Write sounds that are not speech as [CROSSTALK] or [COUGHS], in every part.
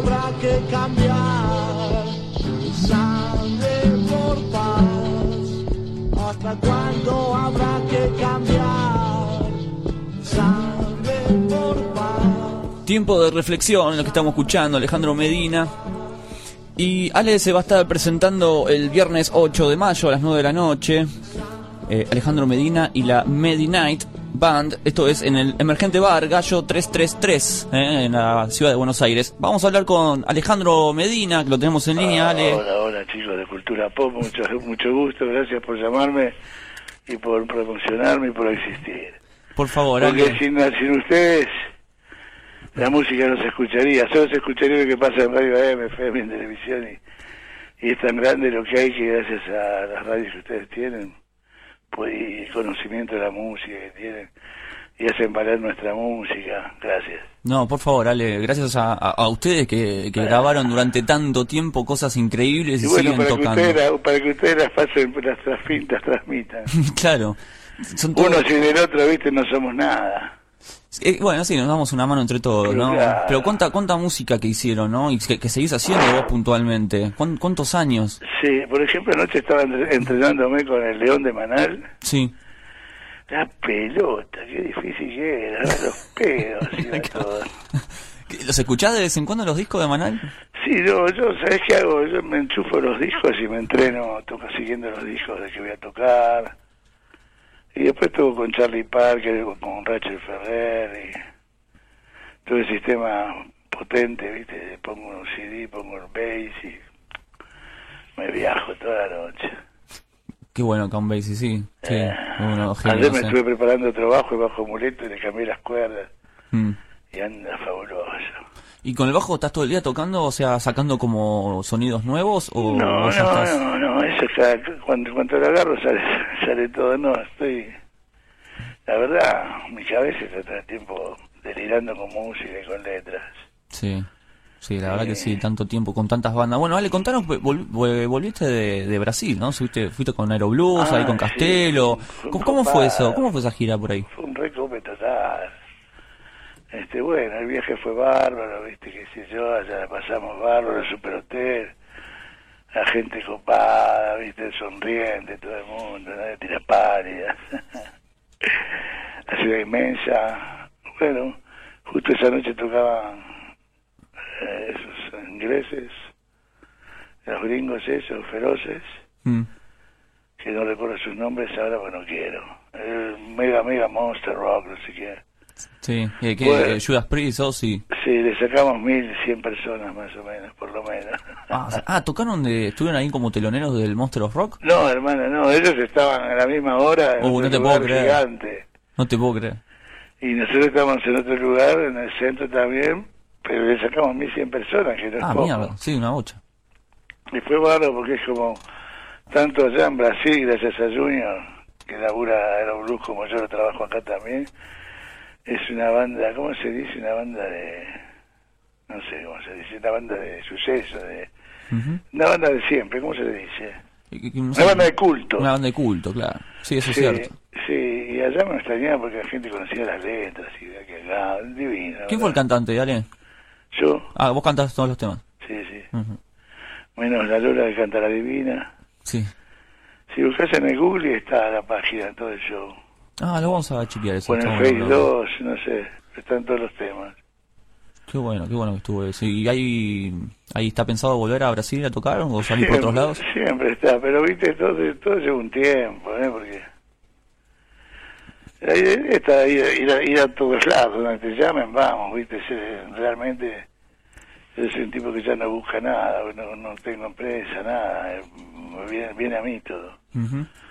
Habrá que cambiar sangre por paz. ¿Hasta cuándo habrá que cambiar sangre por paz? Tiempo de reflexión, lo que estamos escuchando, Alejandro Medina. Y Ale se va a estar presentando el viernes 8 de mayo a las 9 de la noche. Eh, Alejandro Medina y la Medinite Band. Esto es en el Emergente Bar Gallo 333, eh, en la ciudad de Buenos Aires. Vamos a hablar con Alejandro Medina, que lo tenemos en línea. Ale. Hola, hola chicos de Cultura Pop, mucho, mucho gusto, gracias por llamarme y por promocionarme y por existir. Por favor, Porque Ale. sin, sin ustedes la música no se escucharía, solo se escucharía lo que pasa en Radio AM, FM, en televisión y, y es tan grande lo que hay que gracias a las radios que ustedes tienen pues, y conocimiento de la música que tienen y hacen valer nuestra música, gracias. No, por favor, Ale, gracias a, a- a ustedes que, que grabaron durante tanto tiempo cosas increíbles y, Y bueno, siguen para que, tocando. ustedes, la- para que ustedes las pasen, las, las transmitan. [LAUGHS] claro. Son todos- Uno sin el otro, viste, no somos nada. Eh, bueno, sí, nos damos una mano entre todos, ¿no? Claro. Pero cuánta cuánta música que hicieron, ¿no? Y que, que seguís haciendo vos puntualmente. ¿Cuán- ¿Cuántos años? Sí, por ejemplo, anoche estaba entre- entrenándome con el León de Manal. Sí. La pelota, qué difícil que era, los pedos y [LAUGHS] todo. ¿Los escuchás de vez en cuando los discos de Manal? Sí, yo, yo, ¿sabes qué hago? Yo me enchufo los discos y me entreno, toco siguiendo los discos de que voy a tocar. Y después toco con Charlie Parker, con Rachel Ferrer y todo el sistema potente, ¿viste? Pongo un CD, pongo el bass y me viajo toda la noche. Qué bueno, Count Basie, sí. Sí, Eh, uno, Ayer me estuve preparando trabajo y bajo muleto y le cambié las cuerdas Mm. y anda fabuloso. ¿Y con el bajo estás todo el día tocando, o sea, sacando como sonidos nuevos? ¿O No, no, estás- no, no, eso está, cuando, cuando lo agarro sale, [LAUGHS] sale todo, no, estoy, la verdad, mi cabeza está todo el tiempo delirando con música y con letras. Sí. Sí, la verdad que sí, tanto tiempo con tantas bandas. Bueno, Ale, contanos, vol- vol- volviste de, de Brasil, ¿no? Fuiste, fuiste con Aero Blues, Ah, ahí con Castelo. ¿Cómo, cómo fue eso? ¿Cómo fue esa gira por ahí? Fue un recope total. Este, bueno, el viaje fue bárbaro, viste, qué sé yo, allá la pasamos bárbaro, el super hotel, la gente copada, viste, sonriente, todo el mundo, nadie tira pálida. [LAUGHS] la ciudad inmensa. Bueno, justo esa noche tocaban eh, esos ingleses, los gringos esos, feroces, Mm. que no recuerdo sus nombres ahora, pues no quiero. El mega, mega monster rock, no sé qué. Sí, eh, ¿qué? Bueno. Eh, Judas Priest, oh, sí. Sí, le sacamos mil cien personas más o menos, por lo menos. Ah, o sea, ah, tocaron de, estuvieron ahí como teloneros del Monster of Rock. No, hermano, no, ellos estaban a la misma hora en Uh, no te puedo creer. gigante. No te puedo creer. Y nosotros estábamos en otro lugar, en el centro también, pero le sacamos mil cien personas, que no Ah, poco. mierda, sí, una bocha. Y fue bárbaro porque es como, tanto allá en Brasil, gracias a Junior, que labura Aeroblues como yo lo trabajo acá también, es una banda, ¿cómo se dice? Una banda de, no sé cómo se dice, una banda de suceso, de, una banda de siempre, ¿cómo se le dice? Una banda de culto. Una banda de culto, claro. Sí, eso sí, es cierto. sí, y allá me extrañaba porque la gente conocía las letras y de que acá, divino. ¿Quién fue el cantante, Dale? Yo, Ah, vos cantás todos los temas. sí, sí. Menos la Lola que canta la divina. Sí. Si buscas en el Google está la página, todo el show. Ah, lo vamos a chequear eso. En el Face bueno, ¿no? 2, no sé, están todos los temas. Qué bueno, qué bueno que estuvo eso. ¿Y ahí, ahí está pensado volver a Brasil a tocar o salir por otros lados? Siempre está, pero viste, todo, todo lleva un tiempo, ¿eh? Porque está ir, ir, a, ir a todos lados, donde te llamen, vamos, viste, realmente soy un tipo que ya no busca nada, no, no tengo empresa, nada, eh, viene, viene a mí todo. Por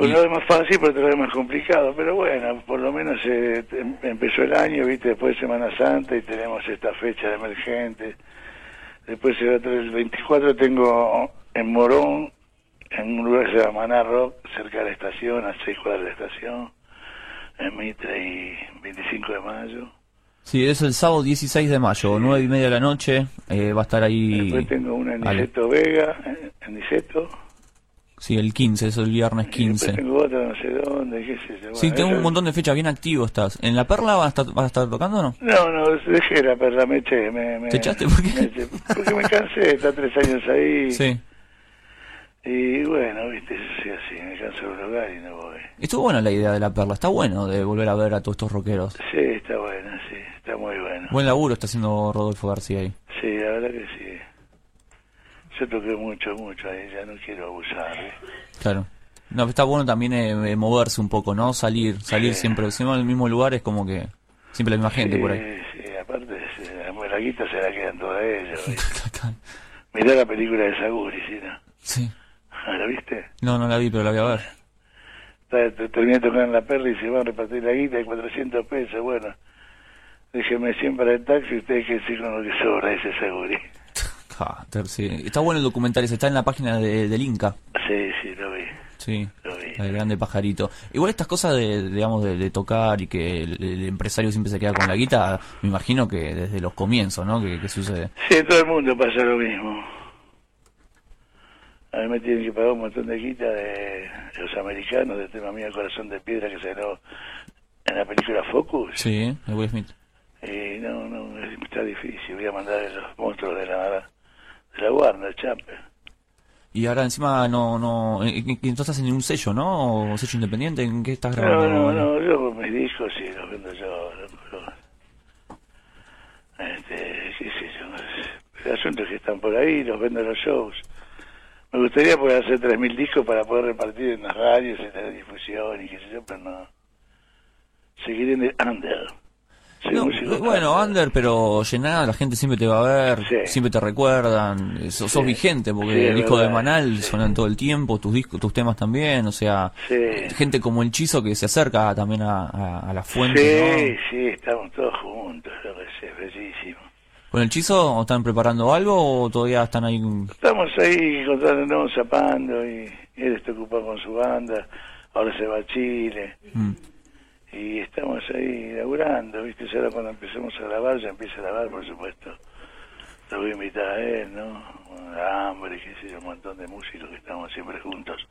Y- un lado es más fácil, por otro es más complicado, pero bueno, por lo menos eh, em- empezó el año, viste, después de Semana Santa y tenemos esta fecha de emergente. Después el, otro, el 24 tengo en Morón, en un lugar que se llama Maná Rock, cerca de la estación, a seis cuadras de la estación, en Mitre y 25 de mayo. Sí, es el sábado 16 de mayo, nueve y media de la noche. eh, va a estar ahí. Después tengo una en. Niceto Vega, eh, en Niceto. Sí, el 15, es el viernes Y 15. después tengo otra no sé dónde, qué sé yo. Sí, tengo un montón de fechas bien activo estás. ¿En La Perla vas a estar, vas a estar tocando o no? No, no, dejé la perla, me eché. Me, me- ¿Te echaste? ¿Por qué? me eché, porque me cansé, está tres años ahí. Sí. Y bueno, viste, soy así, me canso de lugar y no voy. Estuvo buena la idea de La Perla. Está bueno de volver a ver a todos estos rockeros. Sí, está bueno, sí, está muy bueno. Buen laburo está haciendo Rodolfo García ahí. Sí, la verdad que sí. Yo toqué mucho, mucho ahí, ya no quiero abusar. ¿eh? Claro. No, está bueno también eh, eh, moverse un poco, ¿no? Salir, salir Sí. siempre. Siempre en el mismo lugar es como que siempre la misma gente sí, por ahí. Sí, aparte, sí, la, la guita se la quedan todas ellas. [LAUGHS] Mirá la película de Saguri, ¿sí? ¿no? sí. ¿La viste? No, no la vi, pero la voy a ver. Terminé de tocar en la perla y se van a repartir la guita de 400 pesos. Bueno, déjeme 100 para el taxi ustedes que decir con lo que sobra ese Saguri. Sí. Está bueno el documental, ese, está en la página de, del Inca. Sí, sí, lo vi, Sí. lo vi. El grande pajarito. Igual estas cosas de, digamos, de, de tocar y que el, el empresario siempre se queda con la guita, me imagino que desde los comienzos, ¿no? Que, que sucede. Sí, en todo el mundo pasa lo mismo. A mí me tienen que pagar un montón de guita de los americanos, del tema mío Corazón de Piedra que se ganó en la película Focus. Sí, el Will Smith. Y no, no, es- está difícil. Voy a mandar a los monstruos de la, de la Warner, Champer. Y ahora encima no, no, eh, eh, no estás en ningún sello, ¿no? ¿O sello independiente? ¿En qué estás No, grabando? no, no, yo mis discos sí los vendo yo. los- este, qué sé yo. El asunto es que están por ahí, los vendo en los shows. Me gustaría poder hacer 3.000 discos para poder repartir en las radios y tener difusión y qué sé yo, pero no. Seguiré en el under. No, bueno, under, pero llenada, la gente siempre te va a ver, Sí. siempre te recuerdan, eh, sos, sos Sí. vigente, porque Sí, es el disco de Manal suenan todo el tiempo, tus discos, tus temas también, o sea, gente como el Chizo que se acerca también a, a- a la fuente, Sí, ¿no? sí, estamos todos juntos, lo que sé, bellísimo. ¿Con el Chizo están preparando algo o todavía están ahí? Estamos ahí encontrándonos, zapando, y él está ocupado con su banda, ahora se va a Chile, Mm. Y estamos ahí laburando, ¿viste? Ahora cuando empecemos a grabar, ya empieza a grabar, por supuesto. Lo voy a invitar a él, ¿no? A Hambre, qué sé yo, un montón de músicos que estamos siempre juntos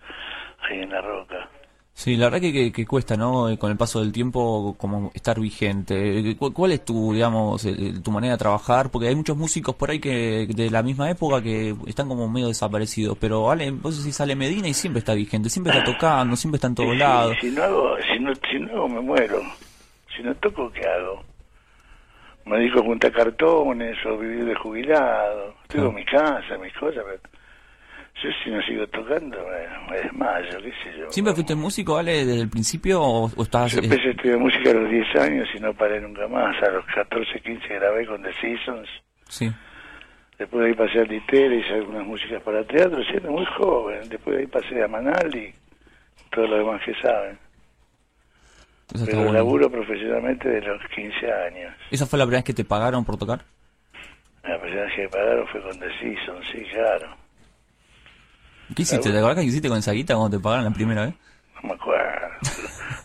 ahí en la roca. Sí, la verdad que, que, que cuesta, ¿no? Eh, Con el paso del tiempo, como estar vigente. Eh, ¿Cu- ¿Cuál es tu, digamos, eh, tu manera de trabajar? Porque hay muchos músicos por ahí que de la misma época que están como medio desaparecidos. Pero Ale, vos decís sale Medina y siempre está vigente, siempre está tocando, siempre está en todos lados. Si, no hago, si no, si no hago, me muero. Si no toco, ¿qué hago? Me a juntar cartones o vivir de jubilado. Tengo mi casa, mis cosas, pero yo si no sigo tocando me, me desmayo, qué sé yo. ¿Siempre fuiste músico, Ale, desde el principio o, o estás...? Yo eh, empecé a estudiar música a los 10 años y no paré nunca más. A los 14, 15 grabé con The Seasons. sí. Después de ahí pasé a Litera, hice algunas músicas para teatro, siendo muy joven. Después de ahí pasé a Manal y todo lo demás que saben. Eso Pero bueno. laburo profesionalmente de los 15 años. ¿Esa fue la primera vez que te pagaron por tocar? La primera vez que me pagaron fue con The Seasons, sí, claro. ¿Qué hiciste? ¿Te acuerdas que hiciste con esa guita cuando te pagaron la primera vez? No me acuerdo.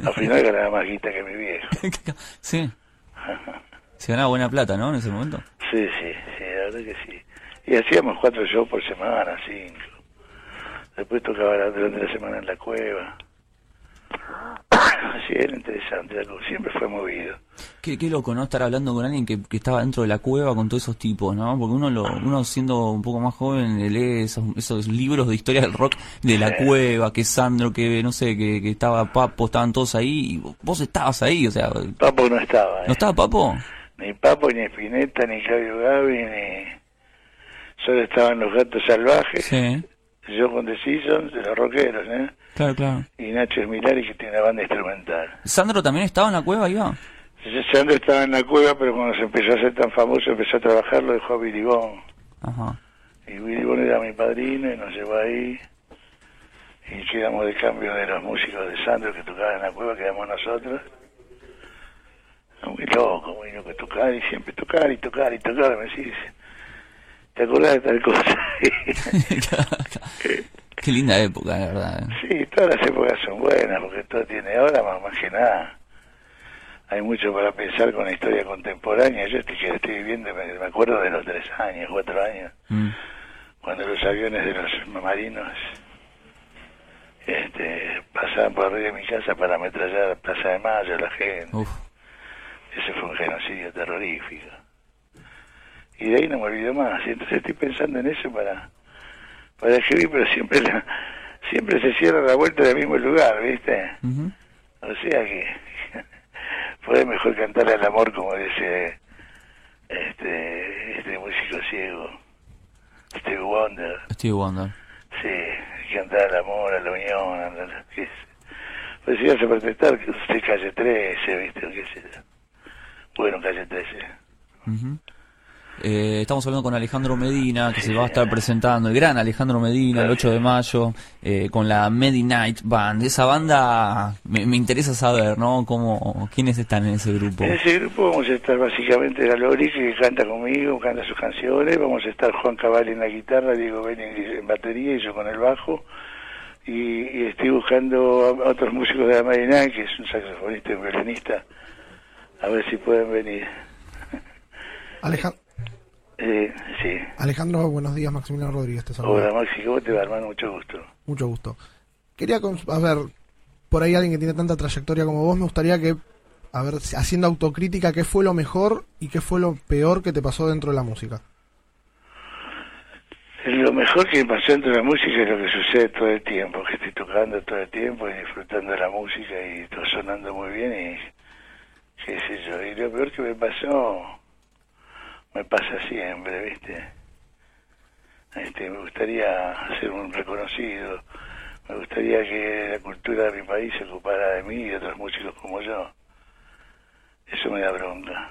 Al final ganaba más guita que mi viejo. [LAUGHS] sí. Se ganaba buena plata, ¿no? En ese momento. Sí, sí, sí, la verdad que sí. Y hacíamos cuatro shows por semana, cinco. Después tocaba la- durante la semana en la cueva. [COUGHS] Sí, era interesante, siempre fue movido. Qué, qué loco, ¿no? Estar hablando con alguien que, que estaba dentro de la cueva con todos esos tipos, ¿no? Porque uno, lo, uno siendo un poco más joven lee esos, esos libros de historia del rock de la Sí. cueva, que Sandro, que no sé, que, que estaba Papo, estaban todos ahí, y vos estabas ahí, o sea, ¿no Papo no estaba, ¿eh? estaba Papo? Ni Papo, ni Espineta, ni Claudio Gaby, ni... Solo estaban los gatos salvajes. Sí, Yo con The Seasons, de los rockeros, ¿eh? Claro, claro. Y Nacho Esmilari, que tiene una banda instrumental. ¿Sandro también estaba en la cueva, iba? Sandro estaba en la cueva, pero cuando se empezó a hacer tan famoso, empezó a trabajar, lo dejó a Bond. Ajá. Y Bon era mi padrino y nos llevó ahí. y quedamos de cambio de los músicos de Sandro que tocaban en la cueva, quedamos nosotros. Muy loco, muy loco tocar y siempre tocar y tocar y tocar. Me decís, ¿te acordás de tal cosa? [LAUGHS] [LAUGHS] [LAUGHS] Qué linda época, la verdad. ¿eh? sí, todas las épocas son buenas porque todo tiene ahora más, más que nada. Hay mucho para pensar con la historia contemporánea. Yo estoy, que estoy viviendo, me, me acuerdo de los tres años, cuatro años, Mm. cuando los aviones de los marinos este, pasaban por arriba de mi casa para ametrallar la Plaza de Mayo, la gente. Uf. Ese fue un genocidio terrorífico. Y de ahí no me olvido más. Y entonces estoy pensando en eso para, para escribir, pero siempre la- siempre se cierra la vuelta del mismo lugar, ¿viste? O sea que [LAUGHS] fue mejor cantar al amor como dice este, este músico ciego, Steve Wonder. Steve Wonder. Sí, cantar al amor, a la unión, a la, qué sé. Pues si vas a protestar, que usted calle 13, ¿viste? Qué sé. Bueno, calle 13. Ujú. Eh, estamos hablando con Alejandro Medina, que se va a estar presentando, el gran Alejandro Medina, el 8 de mayo, eh, con la Medi Night Band. Esa banda, me, me interesa saber, ¿no? Cómo, ¿Quiénes están en ese grupo? En ese grupo vamos a estar básicamente la Lori, que canta conmigo, canta sus canciones. Vamos a estar Juan Cavalli en la guitarra, Diego Benning en batería y yo con el bajo. Y, y estoy buscando a otros músicos de la Marina, que es un saxofonista y un violinista. A ver si pueden venir. Aleja- Eh, sí. Alejandro, buenos días, Maximiliano Rodríguez, te saluda. Hola Maxi, ¿cómo te va, hermano? Mucho gusto. Mucho gusto. Quería, a ver, por ahí alguien que tiene tanta trayectoria como vos, me gustaría que, a ver, haciendo autocrítica, ¿qué fue lo mejor y qué fue lo peor que te pasó dentro de la música? Lo mejor que me pasó dentro de la música es lo que sucede todo el tiempo, que estoy tocando todo el tiempo y disfrutando de la música y está sonando muy bien y qué sé yo. Y lo peor que me pasó, me pasa siempre, ¿viste? Este, me gustaría ser un reconocido, me gustaría que la cultura de mi país se ocupara de mí y de otros músicos como yo. Eso me da bronca,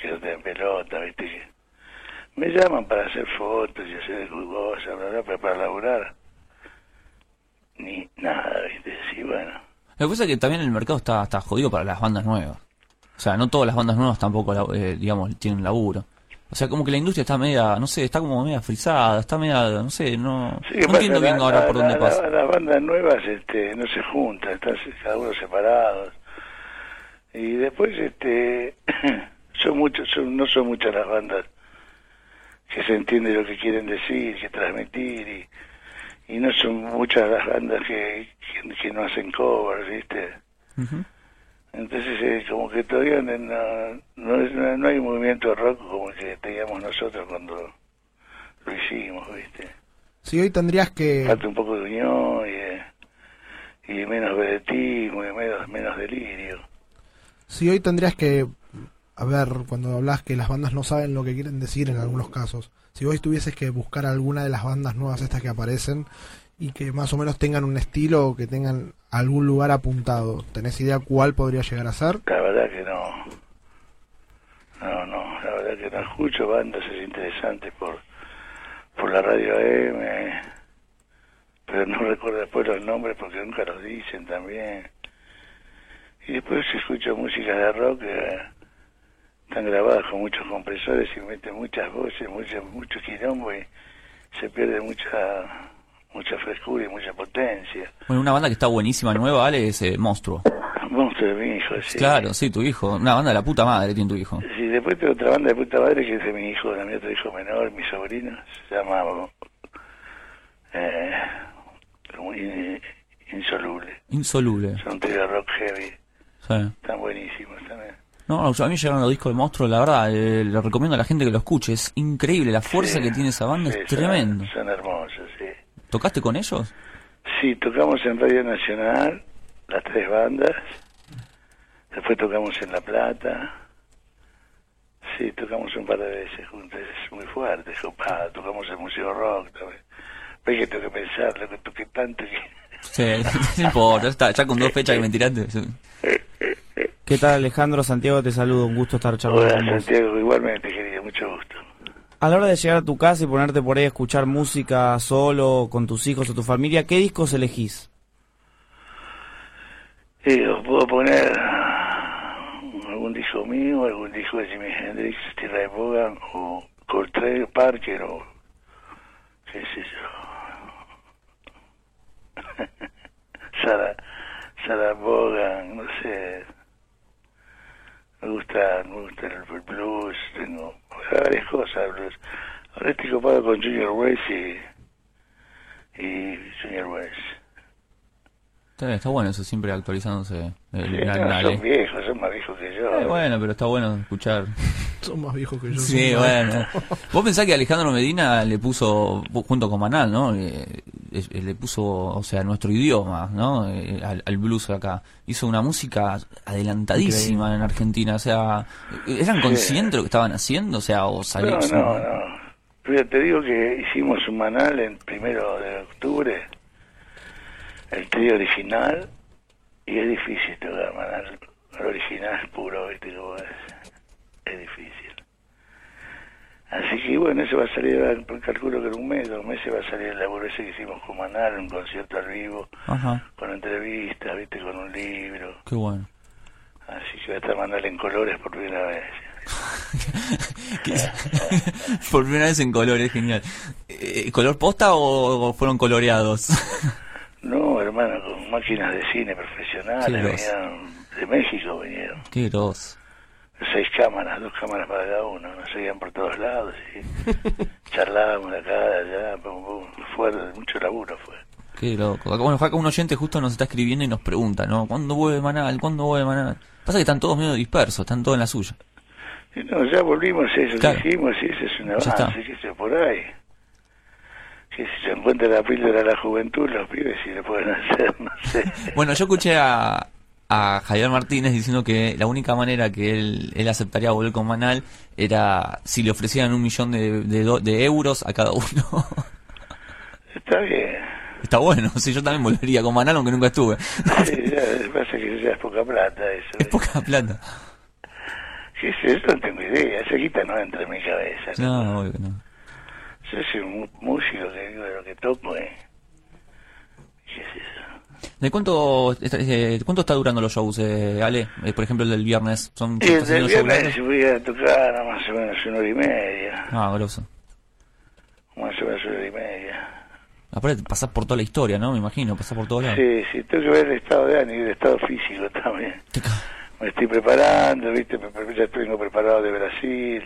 que no te den pelota, ¿viste? Me llaman para hacer fotos y hacer cosas, bla, bla, pero para laburar, ni nada, ¿viste? Sí, bueno. Lo que pasa es que también el mercado está, está jodido para las bandas nuevas. O sea, no todas las bandas nuevas tampoco, eh, digamos, tienen laburo. O sea, como que la industria está media, no sé, está como media frisada, está media, no sé, no, Sí, ¿qué no entiendo bien ahora la- por dónde la- pasa. la- Las bandas nuevas este, no se juntan, están cada uno separados. Y después, este, [CLEARS THROAT] son muchos, son, no son muchas las bandas que se entiende lo que quieren decir, que transmitir, y, y no son muchas las bandas que, que, que no hacen covers, ¿viste? Ujú. Entonces, eh, como que todavía no, no, no es- no- no hay movimiento de rock como el que teníamos nosotros cuando lo hicimos, ¿viste? Si hoy tendrías que... falta un poco de unión y, eh, y menos vedetismo y menos, menos delirio. Si hoy tendrías que, a ver, cuando hablas que las bandas no saben lo que quieren decir en algunos casos, si hoy tuvieses que buscar alguna de las bandas nuevas estas que aparecen y que más o menos tengan un estilo o que tengan algún lugar apuntado, ¿tenés idea cuál podría llegar a ser? La verdad que no. No, no, la verdad que no escucho bandas es interesantes por, por la radio AM, pero no recuerdo después los nombres porque nunca los dicen también. Y después escucho música de rock que están grabadas con muchos compresores y meten muchas voces, mucho, mucho quilombo y se pierde mucha mucha frescura y mucha potencia. Bueno, una banda que está buenísima, nueva, Ale, es eh, Monstruo. Monstruo de mi hijo, sí. Claro, sí, tu hijo. Una banda de la puta madre tiene tu hijo. Sí, después tengo otra banda de puta madre que es de mi hijo, de mi otro hijo menor, mi sobrino, se llama eh, in- Insoluble. Insoluble. Son trío rock heavy, Sí. están buenísimos también. No, a mí llegaron los discos de Monstruo, la verdad, eh, le recomiendo a la gente que lo escuche. Es increíble, la fuerza Sí, que tiene esa banda sí, es son- tremendo. Son, hermosos. ¿Tocaste con ellos? Sí, tocamos en Radio Nacional, las tres bandas. Después tocamos en La Plata. Sí, tocamos un par de veces juntos. Es muy fuerte, copada. Tocamos en Museo Rock también. Ves que tengo que pensar, lo que toqué tanto que... Sí, [LAUGHS] no importa, ya, está, ya con dos fechas que me tiraste. ¿Qué tal Alejandro? Santiago te saludo, un gusto estar charlando Hola, con vos. Santiago, igualmente, querido, mucho gusto. A la hora de llegar a tu casa y ponerte por ahí a escuchar música solo, con tus hijos o tu familia, ¿qué discos elegís? Y os puedo poner algún disco mío, algún disco de Jimi Hendrix, Steve Ray Vaughan o Coltrane Parker o qué sé yo. [LAUGHS] Sarah, Sarah Vaughan, no sé. Me gusta, me gusta el blues, tengo varias cosas. Ahora estoy copado con Junior West y, y Junior West. Está, bien, está bueno eso, siempre actualizándose. El Sí, no, son viejos, son más viejos que yo. Eh, bueno, pero está bueno escuchar. Son más viejos que yo. Sí, bueno. Vos pensás que Alejandro Medina le puso, junto con Manal, ¿no? Eh, eh, le puso, o sea, nuestro idioma, ¿no? Eh, al, al blues acá. Hizo una música adelantadísima en Argentina, o sea, ¿eran Sí. conscientes de lo que estaban haciendo? O sea, o No, salió... no, no. Pero te digo que hicimos un manal en primero de octubre, el trío original, y es difícil tocar manal. El original puro, ¿viste cómo es? Es difícil. Así que bueno, eso va a salir, calculo que en un mes, dos meses va a salir el laburo ese que hicimos con Manal, un concierto al vivo, Ajá, con entrevistas, viste, con un libro. qué bueno. Así que va a estar en colores por primera vez. [LAUGHS] [LAUGHS] Por primera vez en colores, genial. Eh, ¿Color posta o fueron coloreados? [LAUGHS] No, hermano, con máquinas de cine profesionales, venían de México, vinieron. qué grosso. Seis cámaras, dos cámaras para cada uno, nos seguían por todos lados y [LAUGHS] charlábamos de acá, de allá, pum, pum. fue mucho laburo fue. Qué loco. Bueno, acá un oyente justo nos está escribiendo y nos pregunta, ¿no? ¿Cuándo vuelve Manal? ¿Cuándo vuelve Manal? Pasa que están todos medio dispersos, están todos en la suya. No, ya volvimos eso Claro. que hicimos y ese es un avance, está. que se por ahí. Que si se encuentra la píldora de la juventud, los pibes si le pueden [LAUGHS] hacer, no sé. Bueno, yo escuché a, a Javier Martínez diciendo que la única manera que él, él aceptaría volver con Manal era si le ofrecieran un millón de, de, do- de euros a cada uno. [LAUGHS] Está bien. Está bueno, si yo también volvería con Manal aunque nunca estuve. Sí, ya, pasa que ya es poca plata eso. Es poca plata. ¿Qué es eso? No tengo idea. Esa guita no entra en mi cabeza. No, obvio que no. Yo soy un músico que digo de lo que toco, ¿eh? ¿Qué es eso? ¿De cuánto, está- eh, cuánto está durando los shows, eh, Ale? Eh, por ejemplo, el del viernes. ¿Son el del viernes largos? voy a tocar más o menos una hora y media. Ah, grosso. Más o menos una hora y media. Aparte, pasás por toda la historia, ¿no? Me imagino, pasás por todos lados. Sí, sí, tengo que ver el estado de ánimo y el estado físico también. Me estoy preparando, ¿viste? Ya vengo preparado de Brasil.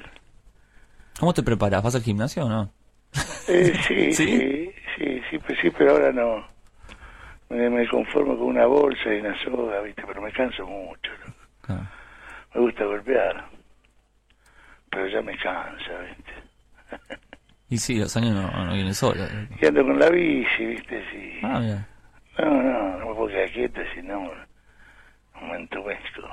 ¿Cómo te preparas? ¿Vas al gimnasio o no? Eh, sí, ¿Sí? [LAUGHS] sí, sí, sí, sí, pero ahora no. Me, me conformo con una bolsa y una soga, ¿viste? Pero me canso mucho. Me gusta golpear, pero ya me cansa, ¿viste? Y sí, los años no, no vienen solos. Y ando con la bici, ¿viste? Sí. Ah, mira. No, no, no me puedo quedar quieto, si no me entumezco.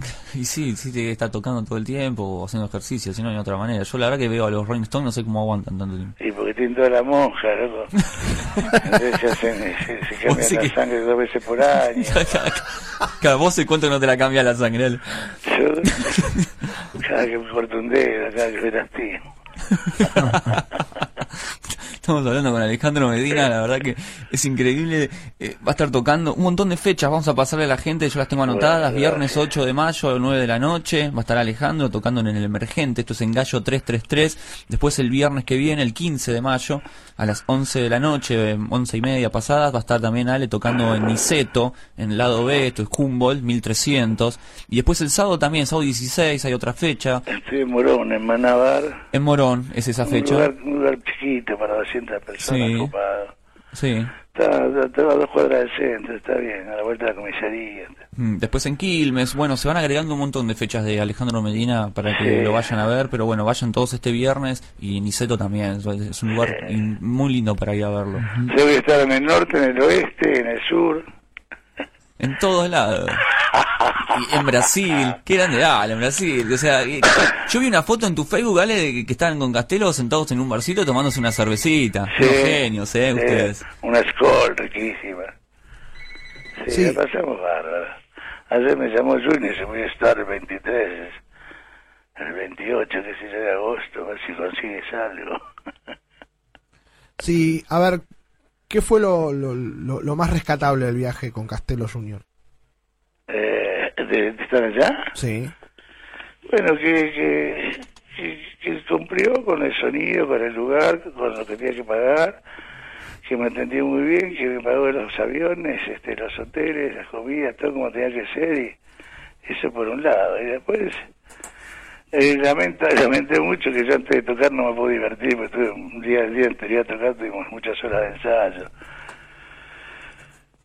[LAUGHS] Y sí, sí, te está tocando todo el tiempo o haciendo ejercicio, si no hay otra manera. Yo la verdad que veo a los Rolling Stones, no sé cómo aguantan tanto tiempo. Y porque tienen toda la monja, loco. Entonces se, hacen, se, se [LAUGHS] cambian sí la que- sangre dos veces por año. [LAUGHS] Cada vos se cuenta que no te la cambia la sangre. Ale. Yo, cada que me corto un dedo, cada que me. Estamos hablando con Alejandro Medina, la verdad que es increíble. Eh, va a estar tocando un montón de fechas, vamos a pasarle a la gente, yo las tengo anotadas. Bueno, Viernes gracias. 8 de mayo, 9 de la noche, va a estar Alejandro tocando en el Emergente, esto es en Gallo 333. Después el viernes que viene, el 15 de mayo, a las 11 de la noche, eh, 11 y media pasadas, va a estar también Ale tocando en Niceto, en el lado B, esto es Humboldt, 1300. Y después el sábado también, sábado 16, hay otra fecha. Estoy en Morón, en Manabar. En Morón es esa Un fecha. lugar, un lugar chiquito para 200 personas Sí. Sí. Está, está, está a dos cuadras del centro, está bien, a la vuelta de la comisaría. Mm, Después en Quilmes, bueno, se van agregando un montón de fechas de Alejandro Medina para que Sí. lo vayan a ver, pero bueno, vayan todos este viernes y Niceto también, es- un lugar muy lindo para ir a verlo. Yo voy a estar en el norte, en el oeste, en el sur. En todos lados. [LAUGHS] Y en Brasil, qué grande, dale, en Brasil. O sea, y- yo vi una foto en tu Facebook, Ale, de que, que estaban con Castelo sentados en un barcito tomándose una cervecita. Sí, Unos genios, eh, sí, ustedes. Una Skol riquísima. Sí, Sí. la pasamos bárbaro. Ayer me llamó Junior, se voy a estar el 23. el 28, que sé yo, de agosto, a ver si consigues algo. Sí, a ver, ¿qué fue lo, lo, lo, lo más rescatable del viaje con Castelo Junior? Eh, de, de estar allá. Sí. Bueno, que, que, que, que cumplió con el sonido, con el lugar, con lo que tenía que pagar, que me atendió muy bien, que me pagó los aviones, este, los hoteles, las comidas, todo como tenía que ser, y eso por un lado. Y después, eh, lamento, [LAUGHS] lamenté mucho que yo antes de tocar no me pude divertir, porque estuve un día, el día anterior a tocar, tuvimos muchas horas de ensayo.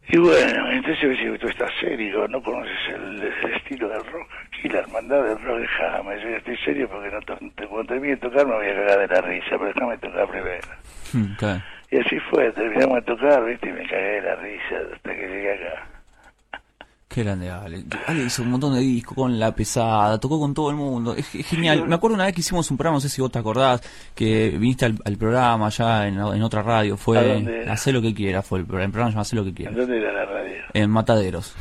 Y bueno, entonces me dice, tú estás serio, no conoces el, el estilo del rock. Aquí la hermandad del rock, déjame, yo ya estoy serio porque no te- cuando termine de tocar me voy a cagar de la risa, pero déjame tocar primero. Hmm, claro. Y así fue, terminamos de tocar, viste, y me cagué de la risa hasta que llegué acá. Qué grande Ale. Ale hizo un montón de discos con La Pesada, tocó con todo el mundo. Es, es genial. Me acuerdo una vez que hicimos un programa, no sé si vos te acordás, que viniste al, al programa allá en, en otra radio. ¿A Fue? Hacé lo que quiera, fue el, programa, el programa Hacé lo que ¿En quiera. dónde era la radio? En Mataderos.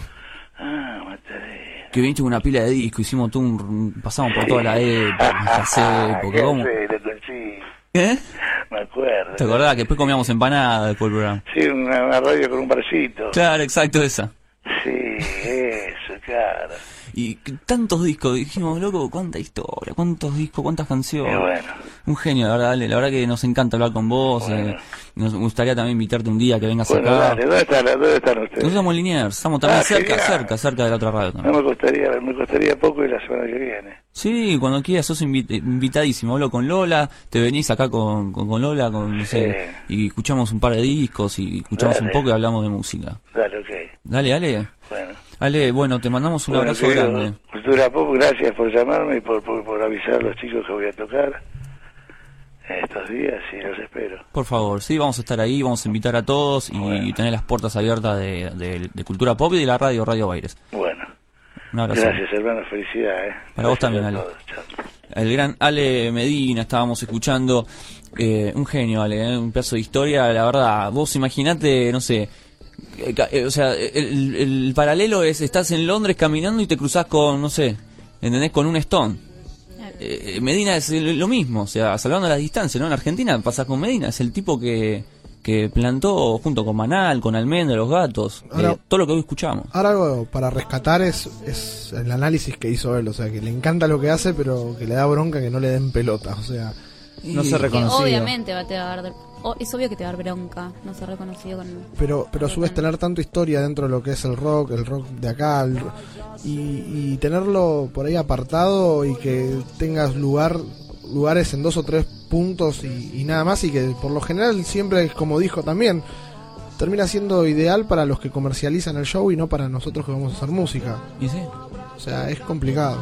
Ah, matadero. Que viniste con una pila de discos, hicimos todo un, pasamos por toda la época, [LAUGHS] porque ¿Qué cómo. ¿Eh? me acuerdo. ¿Te acordás que después comíamos empanadas después del programa? Sí, una, una radio con un barcito. Claro, exacto, esa. Sí, eso, claro. Y tantos discos, dijimos, loco, cuánta historia, cuántos discos, cuántas canciones. bueno, Un genio, la verdad, Ale, la verdad que nos encanta hablar con vos. Bueno. eh, nos gustaría también invitarte un día que vengas bueno, acá. dale, ¿dónde están, ¿dónde están Nosotros ustedes? estamos en Liniers, estamos también Ah, cerca, genial. cerca, cerca de la otra radio No también. me costaría, me costaría poco y la semana que viene. Sí, cuando quieras, sos invi- invitadísimo. Hablo con Lola, te venís acá con, con, con Lola, con, no sé, y escuchamos un par de discos y escuchamos Dale. un poco y hablamos de música. Dale, ok. Dale, Ale. Bueno. Ale, bueno, te mandamos un Bueno, abrazo querido, grande. Cultura Pop, gracias por llamarme y por, por, por avisar a los chicos que voy a tocar estos días y los espero. Por favor, sí, vamos a estar ahí, vamos a invitar a todos y Bueno. tener las puertas abiertas de, de- de Cultura Pop y de la radio, Radio Baires. Bueno, Un abrazo. gracias hermano, felicidad. ¿eh? Para vos también, Ale. El gran Ale Medina, estábamos escuchando. eh, un genio, Ale, eh, un pedazo de historia. La verdad, vos imaginate, no sé. Eh, eh, o sea, el, el paralelo es: estás en Londres caminando y te cruzás con, no sé, ¿entendés? Con un Stone. Eh, Medina es el- lo mismo, o sea, salvando las distancias, ¿no? En Argentina pasas con Medina, es el tipo que, que plantó junto con Manal, con Almendra, los gatos, Ahora- eh, todo lo que hoy escuchamos. Ahora algo para rescatar es, es el análisis que hizo él, o sea, que le encanta lo que hace, pero que le da bronca que no le den pelota, o sea, No Y- se obviamente va a te va a dar. o- es obvio que te va a dar bronca no ser reconocido con. pero pero a su vez tener tanto historia dentro de lo que es el rock, el rock de acá, el y, y tenerlo por ahí apartado y que tengas lugar lugares en dos o tres puntos y, y nada más y que por lo general siempre, como dijo también, termina siendo ideal para los que comercializan el show y no para nosotros que vamos a hacer música. Y sí. O sea, es complicado.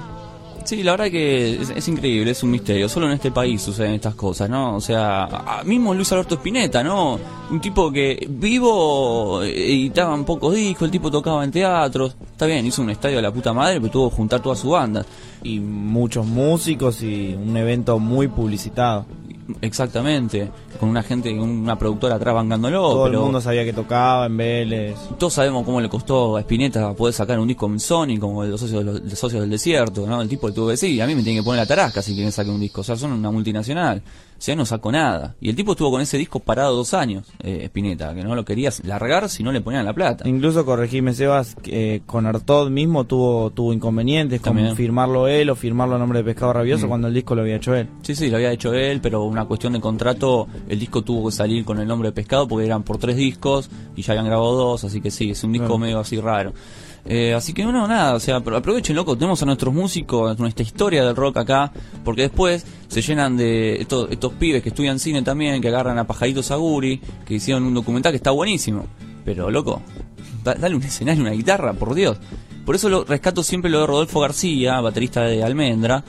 Sí, la verdad que es, increíble, es un misterio. Solo en este país suceden estas cosas, ¿no? O sea, mismo Luis Alberto Spinetta, ¿no? Un tipo que vivo eh, editaban pocos discos, el tipo tocaba en teatros. Está bien, hizo un estadio de la puta madre, pero tuvo que juntar toda su banda. Y muchos músicos y un evento muy publicitado. Exactamente, con una gente, una productora atrás bancándolo. Todo pero el mundo sabía que tocaba en Vélez. Todos sabemos cómo le costó a Spinetta poder sacar un disco en Sony como los socios, los, socios del desierto, ¿no? El tipo le tuvo que decir, a mí me tiene que poner la tarasca si quieren sacar un disco, o sea, son una multinacional, sea, no sacó nada. Y el tipo estuvo con ese disco parado dos años, eh, Spinetta, que no lo quería largar si no le ponían la plata. Incluso, corregime Sebas, eh, con Artod mismo tuvo tuvo inconvenientes También. con firmarlo él o firmarlo a nombre de Pescado Rabioso Mm. cuando el disco lo había hecho él. Sí, sí, lo había hecho él, pero una cuestión de contrato, el disco tuvo que salir con el nombre de Pescado porque eran por tres discos y ya habían grabado dos, así que sí, es un disco medio así raro. Eh, así que no, nada, o sea, apro- aprovechen, loco, tenemos a nuestros músicos, nuestra historia del rock acá, porque después se llenan de estos, estos pibes que estudian cine también, que agarran a Pajaritos Aguri, que hicieron un documental que está buenísimo, pero loco, da- dale un escenario, una guitarra, por Dios. Por eso lo rescato siempre lo de Rodolfo García, baterista de Almendra,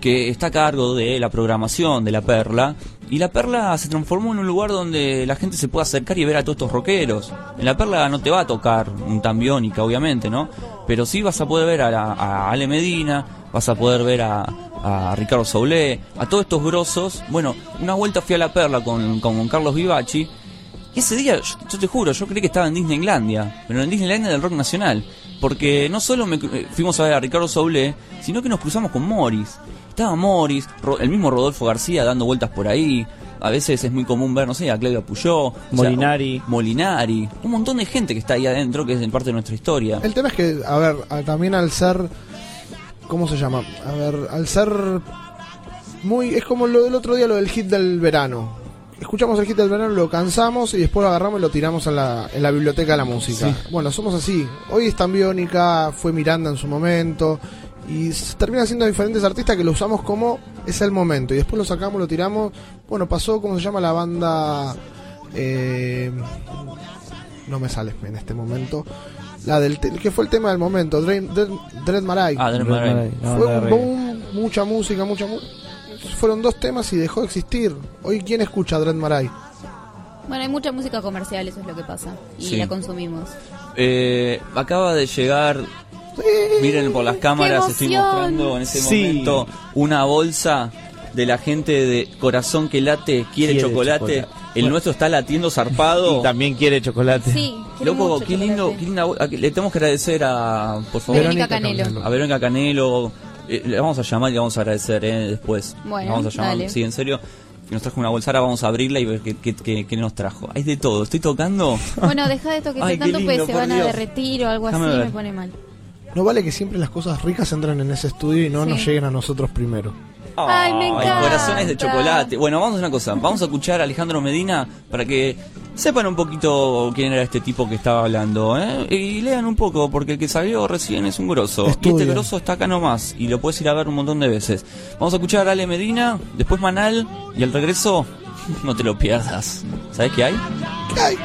que está a cargo de la programación de La Perla. Y La Perla se transformó en un lugar donde la gente se puede acercar y ver a todos estos rockeros. En La Perla no te va a tocar un tambiónica, obviamente, ¿no? Pero sí vas a poder ver a, la- Ale Medina, vas a poder ver a, Ricardo Soulé, a todos estos grosos. Bueno, una vuelta fui a La Perla con, con Carlos Vivachi. Y ese día, yo, yo te juro, yo creí que estaba en Disneylandia, pero en Disneylandia del rock nacional. Porque no solo me eh, fuimos a ver a Ricardo Soule, sino que nos cruzamos con Morris. Estaba Morris, Ro- el mismo Rodolfo García dando vueltas por ahí. A veces es muy común ver, no sé, a Claudia Puyó. o sea, Molinari. Molinari. Un montón de gente que está ahí adentro, que es parte de nuestra historia. El tema es que, a ver, a- también al ser. ¿Cómo se llama? A ver, al ser. Muy. Es como lo del otro día, lo del hit del verano. Escuchamos el hit del verano, lo cansamos y después lo agarramos y lo tiramos en la, en la biblioteca de la música. Bueno, somos así. Hoy es tan biónica, fue Miranda en su momento. Y termina siendo diferentes artistas que lo usamos como es el momento. Y después lo sacamos, lo tiramos. Bueno, pasó, ¿cómo se llama la banda? Eh, no me sale en este momento. La del te- que fue el tema del momento, Dread, Dread, Dread Marai. Ah, Dread Marai. Fue un boom, mucha música, mucha mu- fueron dos temas y dejó de existir. Hoy quién escucha Dread Marai? Bueno, hay mucha música comercial, eso es lo que pasa. Y Sí. la consumimos. Eh, acaba de llegar, miren por las cámaras, estoy mostrando en ese Sí. momento una bolsa de la gente de Corazón que late, quiere, Quiere chocolate. chocolate. El Bueno. nuestro está latiendo zarpado. Y también quiere chocolate. Sí, Loco, mucho qué lindo, qué linda a- Le tenemos que agradecer a, por favor, Verónica Canelo. a Verónica Canelo. Eh, le vamos a llamar y le vamos a agradecer eh, después. Bueno, Le vamos a llamar, dale. sí, en serio. Que nos trajo una bolsa, ahora vamos a abrirla y ver qué, qué, qué- qué nos trajo. Hay de todo, estoy tocando. Bueno, deja de [LAUGHS] qué tanto, pues lindo, se por van a derretir o algo Déjame así, ver. me pone mal. No vale que siempre las cosas ricas entren en ese estudio y no Sí. nos lleguen a nosotros primero. Ay, me encanta. corazones de chocolate. Bueno, vamos a hacer una cosa. Vamos a escuchar a Alejandro Medina para que sepan un poquito quién era este tipo que estaba hablando. ¿eh? Y lean un poco, porque el que salió recién es un grosso. Y este grosso está acá nomás. Y lo puedes ir a ver un montón de veces. Vamos a escuchar a Ale Medina, después Manal. Y al regreso, no te lo pierdas. ¿Sabes qué hay? ¿Qué hay?